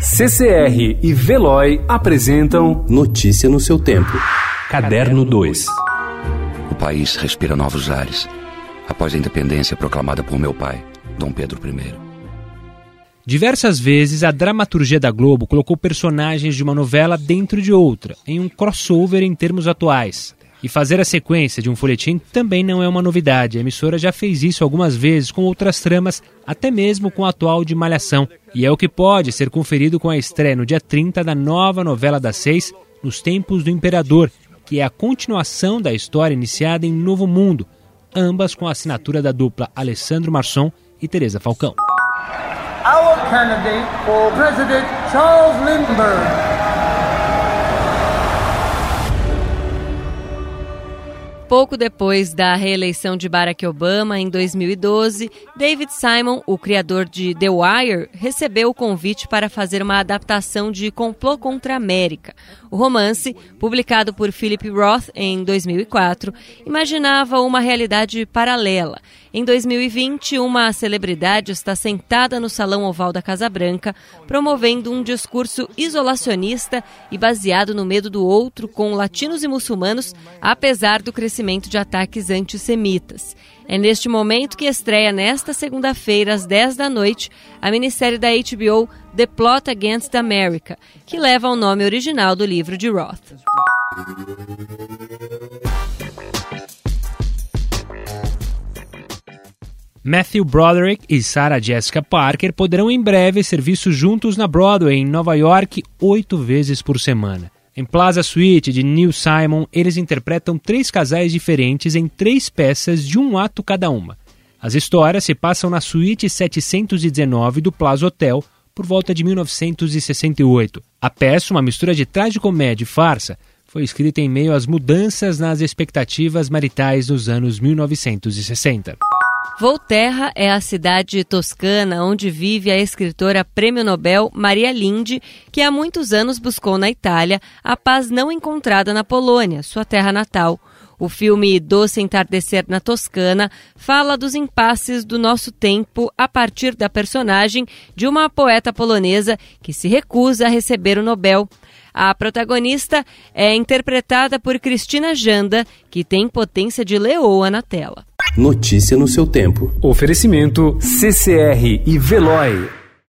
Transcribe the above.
CCR e Veloy apresentam Notícia no seu tempo. Caderno 2. O país respira novos ares após a independência proclamada por meu pai, Dom Pedro I. Diversas vezes a dramaturgia da Globo colocou personagens de uma novela dentro de outra, em um crossover em termos atuais. E fazer a sequência de um folhetim também não é uma novidade. A emissora já fez isso algumas vezes com outras tramas, até mesmo com a atual de Malhação. E é o que pode ser conferido com a estreia no dia 30 da nova novela das seis, Nos Tempos do Imperador, que é a continuação da história iniciada em Novo Mundo, ambas com a assinatura da dupla Alessandro Marçom e Teresa Falcão. Our candidate for President Charles Lindbergh. Pouco depois da reeleição de Barack Obama, em 2012, David Simon, o criador de The Wire, recebeu o convite para fazer uma adaptação de Complô contra a América. O romance, publicado por Philip Roth em 2004, imaginava uma realidade paralela. Em 2020, uma celebridade está sentada no Salão Oval da Casa Branca, promovendo um discurso isolacionista e baseado no medo do outro com latinos e muçulmanos, apesar do crescimento de ataques antissemitas. É neste momento que estreia nesta segunda-feira, às 10 da noite, a minissérie da HBO The Plot Against America, que leva o nome original do livro de Roth. Matthew Broderick e Sarah Jessica Parker poderão em breve ser vistos juntos na Broadway, em Nova York, oito vezes por semana. Em Plaza Suite de Neil Simon, eles interpretam três casais diferentes em três peças de um ato cada uma. As histórias se passam na suíte 719 do Plaza Hotel por volta de 1968. A peça, uma mistura de tragicomédia e farsa, foi escrita em meio às mudanças nas expectativas maritais nos anos 1960. Volterra é a cidade toscana onde vive a escritora prêmio Nobel Maria Linde, que há muitos anos buscou na Itália a paz não encontrada na Polônia, sua terra natal. O filme Doce Entardecer na Toscana fala dos impasses do nosso tempo a partir da personagem de uma poeta polonesa que se recusa a receber o Nobel. A protagonista é interpretada por Cristina Janda, que tem potência de leoa na tela. Notícia no seu tempo. Oferecimento CCR e Veloy.